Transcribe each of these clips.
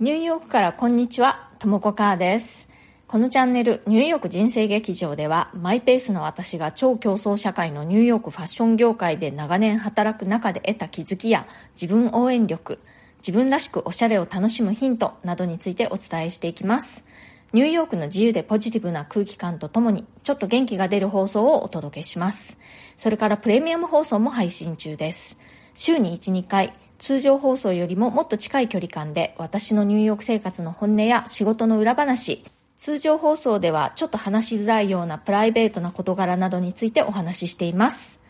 ニューヨークからこんにちは、ともこかーです。このチャンネル、ニューヨーク人生劇場では、マイペースの私が超競争社会のニューヨークファッション業界で長年働く中で得た気づきや、自分応援力、自分らしくおしゃれを楽しむヒントなどについてお伝えしていきます。ニューヨークの自由でポジティブな空気感とともに、ちょっと元気が出る放送をお届けします。それからプレミアム放送も配信中です。週に1、2回、通常放送よりももっと近い距離感で私のニューヨーク生活の本音や仕事の裏話、通常放送ではちょっと話しづらいようなプライベートな事柄などについてお話ししています。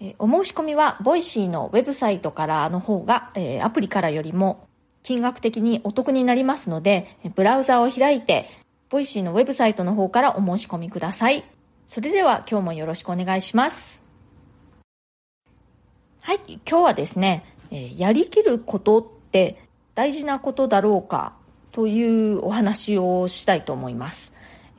えお申し込みはボイシーのウェブサイトからの方が、えアプリからよりも金額的にお得になりますので、ブラウザを開いて、ボイシーのウェブサイトの方からお申し込みください。それでは今日もよろしくお願いします。はい、今日はですね、えやりきることって大事なことだろうかというお話をしたいと思います。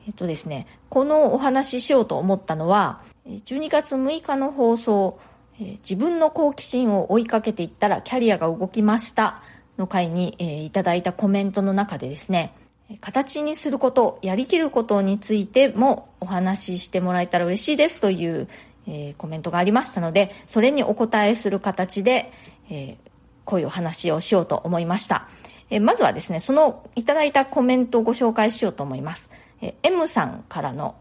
えっとですね、このお話ししようと思ったのは、12月6日の放送、自分の好奇心を追いかけていったらキャリアが動きましたの回に、えいただいたコメントの中でですね、形にすること、やりきることについてもお話ししてもらえたら嬉しいですという、えー、コメントがありましたので、それにお答えする形で、えー、こういうお話をしようと思いました。えー、まずはですね、そのいただいたコメントをご紹介しようと思います。えー、M さんからの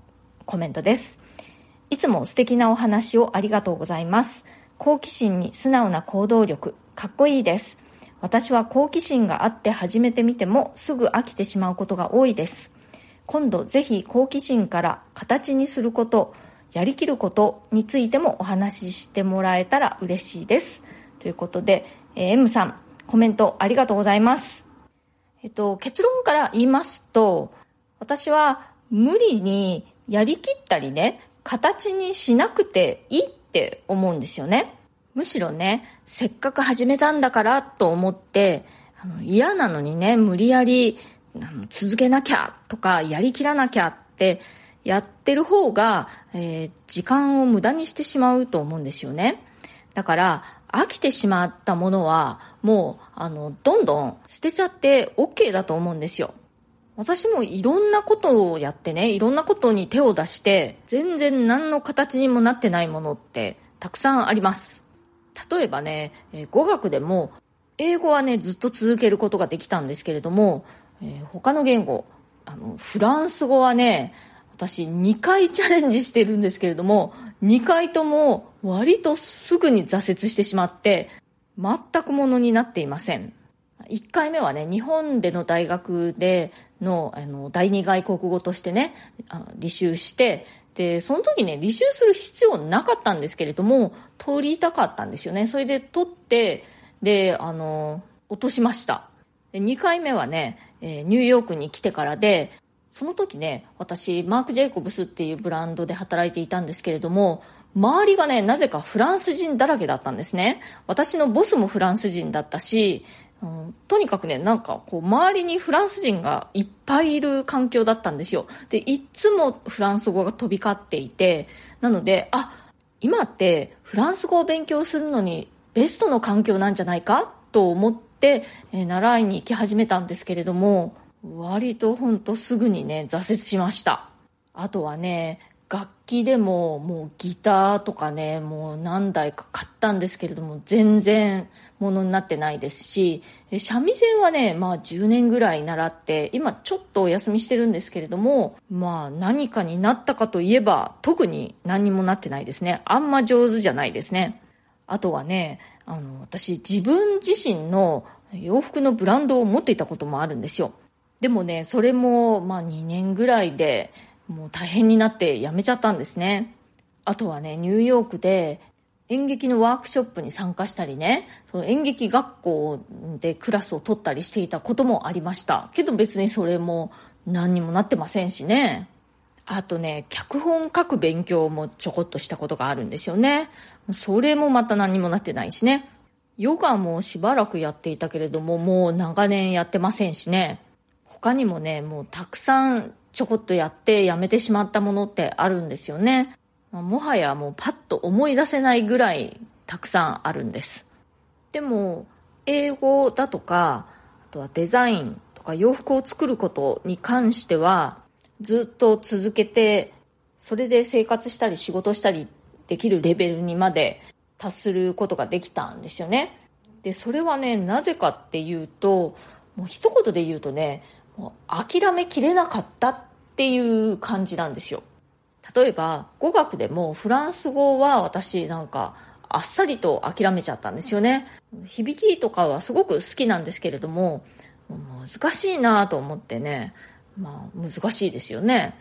コメントです。いつも素敵なお話をありがとうございます。好奇心に素直な行動力、かっこいいです。私は好奇心があって始めてみてもすぐ飽きてしまうことが多いです。今度ぜひ好奇心から形にすること、やりきることについてもお話ししてもらえたら嬉しいです。ということで、えー、M さん、コメントありがとうございます。えっと、結論から言いますと、私は無理にやりきったりね、形にしなくていいって思うんですよね。むしろね、せっかく始めたんだからと思って、あの嫌なのにね、無理やりあの続けなきゃとか、やりきらなきゃってやってる方が、えー、時間を無駄にしてしまうと思うんですよね。だから、飽きてしまったものは、もう、あの、どんどん捨てちゃって OK だと思うんですよ。私もいろんなことをやってね、いろんなことに手を出して、全然何の形にもなってないものってたくさんあります。例えばね、え語学でも、英語はね、ずっと続けることができたんですけれども、えー、他の言語、あの、フランス語はね、私2回チャレンジしてるんですけれども、2回とも割とすぐに挫折してしまって、全くものになっていません。1回目はね、日本での大学での、あの、第二外国語としてね、履修して、で、その時ね、履修する必要なかったんですけれども、取りたかったんですよね。それで取って、で、あの、落としました。で2回目はね、えー、ニューヨークに来てからで、その時ね、私、マーク・ジェイコブスっていうブランドで働いていたんですけれども、周りがね、なぜかフランス人だらけだったんですね。私のボスもフランス人だったし、うん、とにかくね、なんかこう、周りにフランス人がいっぱいいる環境だったんですよ。で、いつもフランス語が飛び交っていて、なので、あ、今ってフランス語を勉強するのにベストの環境なんじゃないか？と思って、えー、習いに行き始めたんですけれども、割とほんとすぐにね、挫折しました。あとはね、楽器でももうギターとかね、もう何台か買ったんですけれども、全然ものになってないですし、三味線はね、まあ10年ぐらい習って、今ちょっとお休みしてるんですけれども、まあ何かになったかといえば、特に何にもなってないですね。あんま上手じゃないですね。あとはね、あの、私自分自身の洋服のブランドを持っていたこともあるんですよ。でもね、それも、まあ2年ぐらいで、もう大変になって辞めちゃったんですね。あとはね、ニューヨークで演劇のワークショップに参加したりね、その演劇学校でクラスを取ったりしていたこともありました。けど別にそれも何にもなってませんしね。あとね、脚本書く勉強もちょこっとしたことがあるんですよね。それもまた何にもなってないしね。ヨガもしばらくやっていたけれども、もう長年やってませんしね。他にもね、もうたくさんちょこっとやってやめてしまったものってあるんですよね。もはやもうパッと思い出せないぐらいたくさんあるんです。でも、英語だとか、あとはデザインとか洋服を作ることに関してはずっと続けてそれで生活したり仕事したりできるレベルにまで達することができたんですよねでそれはねなぜかっていうともう一言で言うとねもう諦めきれなかったっていう感じなんですよ。例えば語学でもフランス語は私なんかあっさりと諦めちゃったんですよね。響きとかはすごく好きなんですけれども難しいなと思ってね。まあ難しいですよね。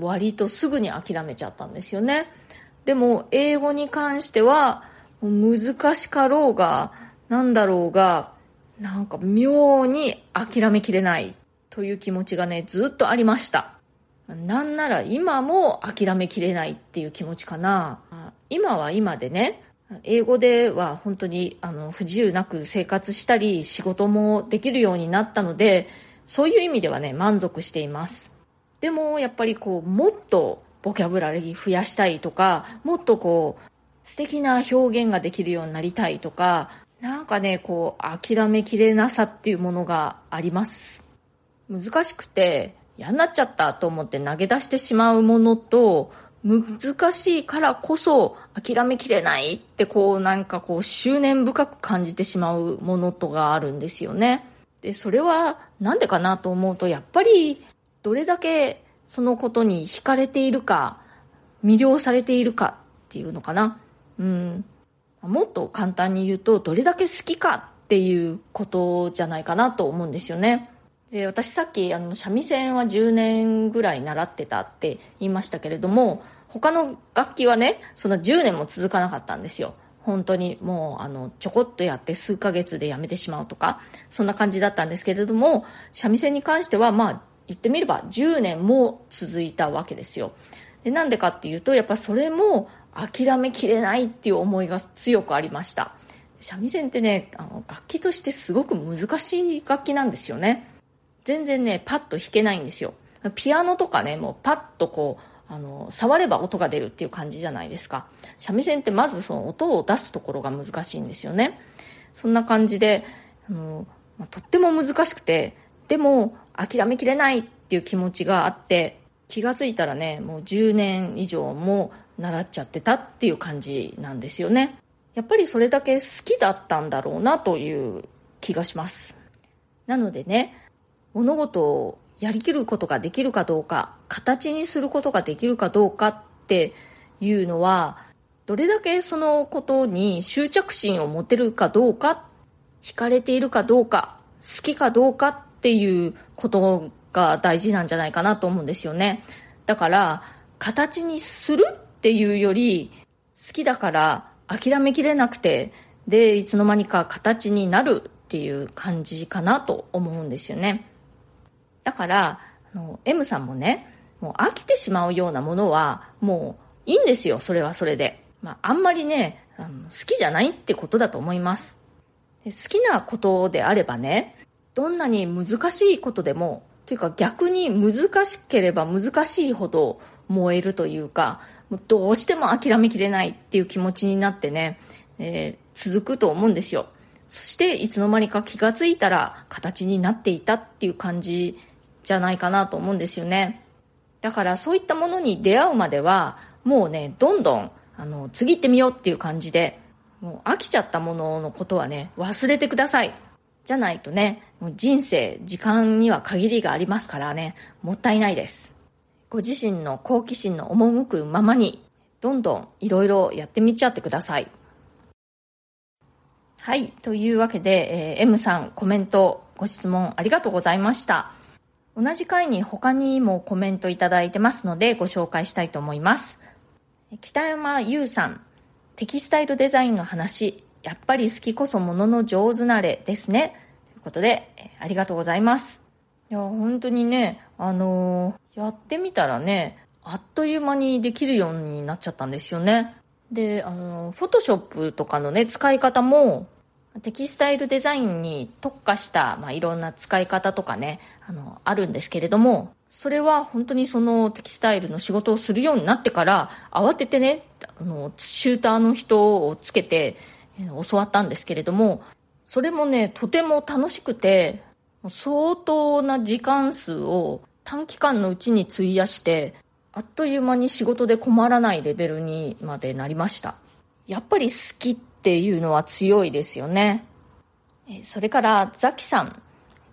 割とすぐに諦めちゃったんですよね。でも英語に関しては難しかろうがなんだろうがなんか妙に諦めきれないという気持ちがねずっとありました。なんなら今も諦めきれないっていう気持ちかな。今は今でね英語では本当にあの不自由なく生活したり仕事もできるようになったのでそういう意味ではね満足しています。でもやっぱりこうもっとボキャブラリー増やしたいとかもっとこう素敵な表現ができるようになりたいとかなんかねこう諦めきれなさっていうものがあります。難しくて嫌になっちゃったと思って投げ出してしまうものと難しいからこそ諦めきれないってこうなんかこう執念深く感じてしまうものとがあるんですよね。で、それはなんでかなと思うとやっぱりどれだけそのことに惹かれているか魅了されているかっていうのかな。うん。もっと簡単に言うとどれだけ好きかっていうことじゃないかなと思うんですよね。で私さっきあの三味線は10年ぐらい習ってたって言いましたけれども他の楽器はねその10年も続かなかったんですよ。本当にもうあのちょこっとやって数ヶ月でやめてしまうとかそんな感じだったんですけれども三味線に関してはまあ言ってみれば10年も続いたわけですよ。でなんでかっていうとやっぱそれも諦めきれないっていう思いが強くありました。三味線ってねあの楽器としてすごく難しい楽器なんですよね。全然ね、パッと弾けないんですよ。ピアノとかね、もうパッとこう、あの、触れば音が出るっていう感じじゃないですか。三味線ってまずその音を出すところが難しいんですよね。そんな感じで、あの、ま、とっても難しくて、でも諦めきれないっていう気持ちがあって、気がついたらね、もう10年以上も習っちゃってたっていう感じなんですよね。やっぱりそれだけ好きだったんだろうなという気がします。なのでね、物事をやりきることができるかどうか形にすることができるかどうかっていうのはどれだけそのことに執着心を持てるかどうか惹かれているかどうか好きかどうかっていうことが大事なんじゃないかなと思うんですよね。だから形にするっていうより好きだから諦めきれなくてでいつの間にか形になるっていう感じかなと思うんですよね。だから、あの、M さんもね、もう飽きてしまうようなものは、もういいんですよ、それはそれで。まあ、あんまりね、あの好きじゃないってことだと思います。好きなことであればね、どんなに難しいことでも、というか逆に難しければ難しいほど燃えるというか、もうどうしても諦めきれないっていう気持ちになってね、えー、続くと思うんですよ。そしていつの間にか気がついたら形になっていたっていう感じじゃないかなと思うんですよね。だからそういったものに出会うまでは、もうね、どんどん、あの、次行ってみようっていう感じで、もう飽きちゃったもののことはね、忘れてください。じゃないとね、もう人生、時間には限りがありますからね、もったいないです。ご自身の好奇心の赴くままに、どんどんいろいろやってみちゃってください。はい。というわけで、えー、M さんコメント、ご質問ありがとうございました。同じ回に他にもコメントいただいてますのでご紹介したいと思います。北山優さん、テキスタイルデザインの話、やっぱり好きこそものの上手なれですね。ということで、ありがとうございます。いや、本当にね、あのー、やってみたらね、あっという間にできるようになっちゃったんですよね。で、あの、フォトショップとかのね、使い方も、テキスタイルデザインに特化した、まあ、いろんな使い方とかね、あの、あるんですけれども、それは本当にそのテキスタイルの仕事をするようになってから、慌ててね、あの、シューターの人をつけて、教わったんですけれども、それもね、とても楽しくて、相当な時間数を短期間のうちに費やしてあっという間に仕事で困らないレベルにまでなりました。やっぱり好きってっていうのは強いですよね。それからザキさん。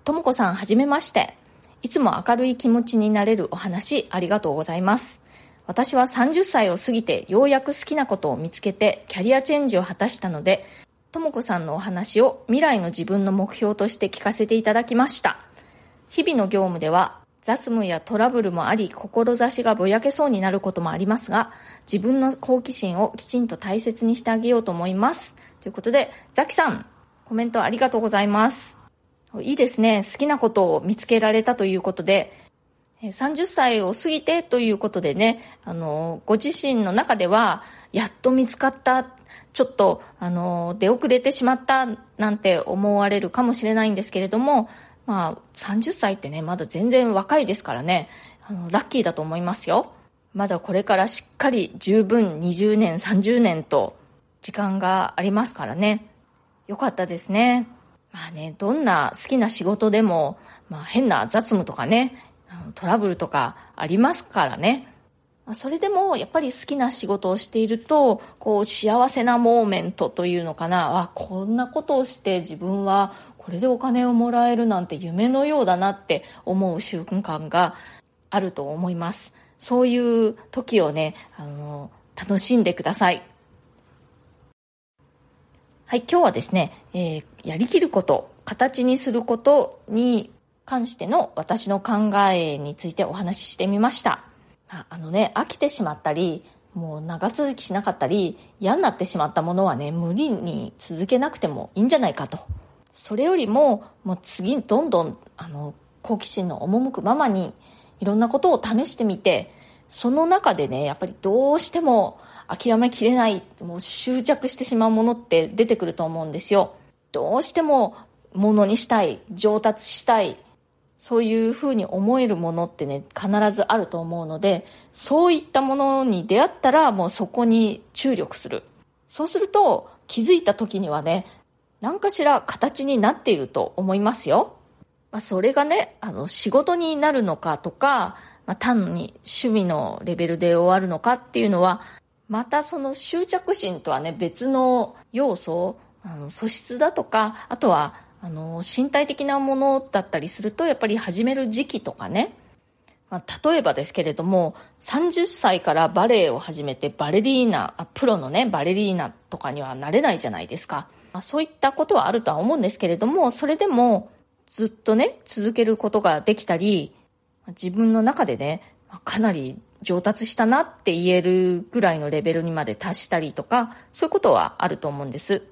ともこさんはじめまして。いつも明るい気持ちになれるお話ありがとうございます。私は30歳を過ぎてようやく好きなことを見つけてキャリアチェンジを果たしたのでともこさんのお話を未来の自分の目標として聞かせていただきました。日々の業務では雑務やトラブルもあり志がぼやけそうになることもありますが自分の好奇心をきちんと大切にしてあげようと思います。ということでザキさんコメントありがとうございます。いいですね。好きなことを見つけられたということで。30歳を過ぎてということでね、あの、ご自身の中では、やっと見つかった、ちょっと、あの、出遅れてしまったなんて思われるかもしれないんですけれども、まあ、30歳ってね、まだ全然若いですからね、あの、ラッキーだと思いますよ。まだこれからしっかり十分20年、30年と時間がありますからね。よかったですね。まあね、どんな好きな仕事でも、まあ変な雑務とかね、トラブルとかありますからね。それでもやっぱり好きな仕事をしていると、こう幸せなモーメントというのかな。あ、こんなことをして自分はこれでお金をもらえるなんて夢のようだなって思う瞬間があると思います。そういう時をね、あの、楽しんでください。はい、今日はですね、えー、やりきること、形にすることに関しての私の考えについてお話ししてみました。まあのね、飽きてしまったり、もう長続きしなかったり、嫌になってしまったものはね、無理に続けなくてもいいんじゃないかと。それよりも、もう次、どんどん、あの、好奇心の赴くままに、いろんなことを試してみて、その中でね、やっぱりどうしても諦めきれない、もう執着してしまうものって出てくると思うんですよ。どうしてもものにしたい、上達したい、そういうふうに思えるものってね、必ずあると思うので、そういったものに出会ったらもうそこに注力する。そうすると気づいた時にはね、何かしら形になっていると思いますよ。まあ、それがね、あの、仕事になるのかとか、まあ、単に趣味のレベルで終わるのかっていうのは、またその執着心とはね、別の要素、あの素質だとか、あとはあの身体的なものだったりするとやっぱり始める時期とかね、まあ、例えばですけれども30歳からバレエを始めてバレリーナプロのねバレリーナとかにはなれないじゃないですか、まあ、そういったことはあるとは思うんですけれどもそれでもずっとね続けることができたり自分の中でねかなり上達したなって言えるぐらいのレベルにまで達したりとかそういうことはあると思うんです。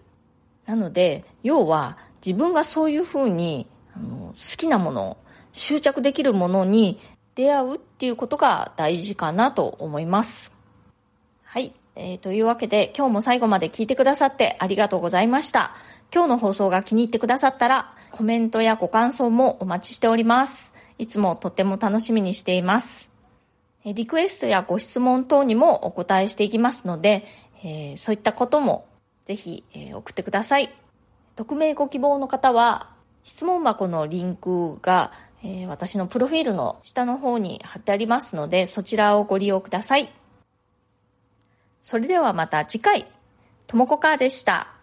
なので要は自分がそういうふうにあの好きなもの執着できるものに出会うっていうことが大事かなと思います。はい、えー、というわけで今日も最後まで聞いてくださってありがとうございました今日の放送が気に入ってくださったらコメントやご感想もお待ちしておりますいつもとても楽しみにしていますリクエストやご質問等にもお答えしていきますので、えー、そういったこともぜひ、えー、送ってください。匿名ご希望の方は、質問箱のリンクが、えー、私のプロフィールの下の方に貼ってありますので、そちらをご利用ください。それではまた次回、ともこかーでした。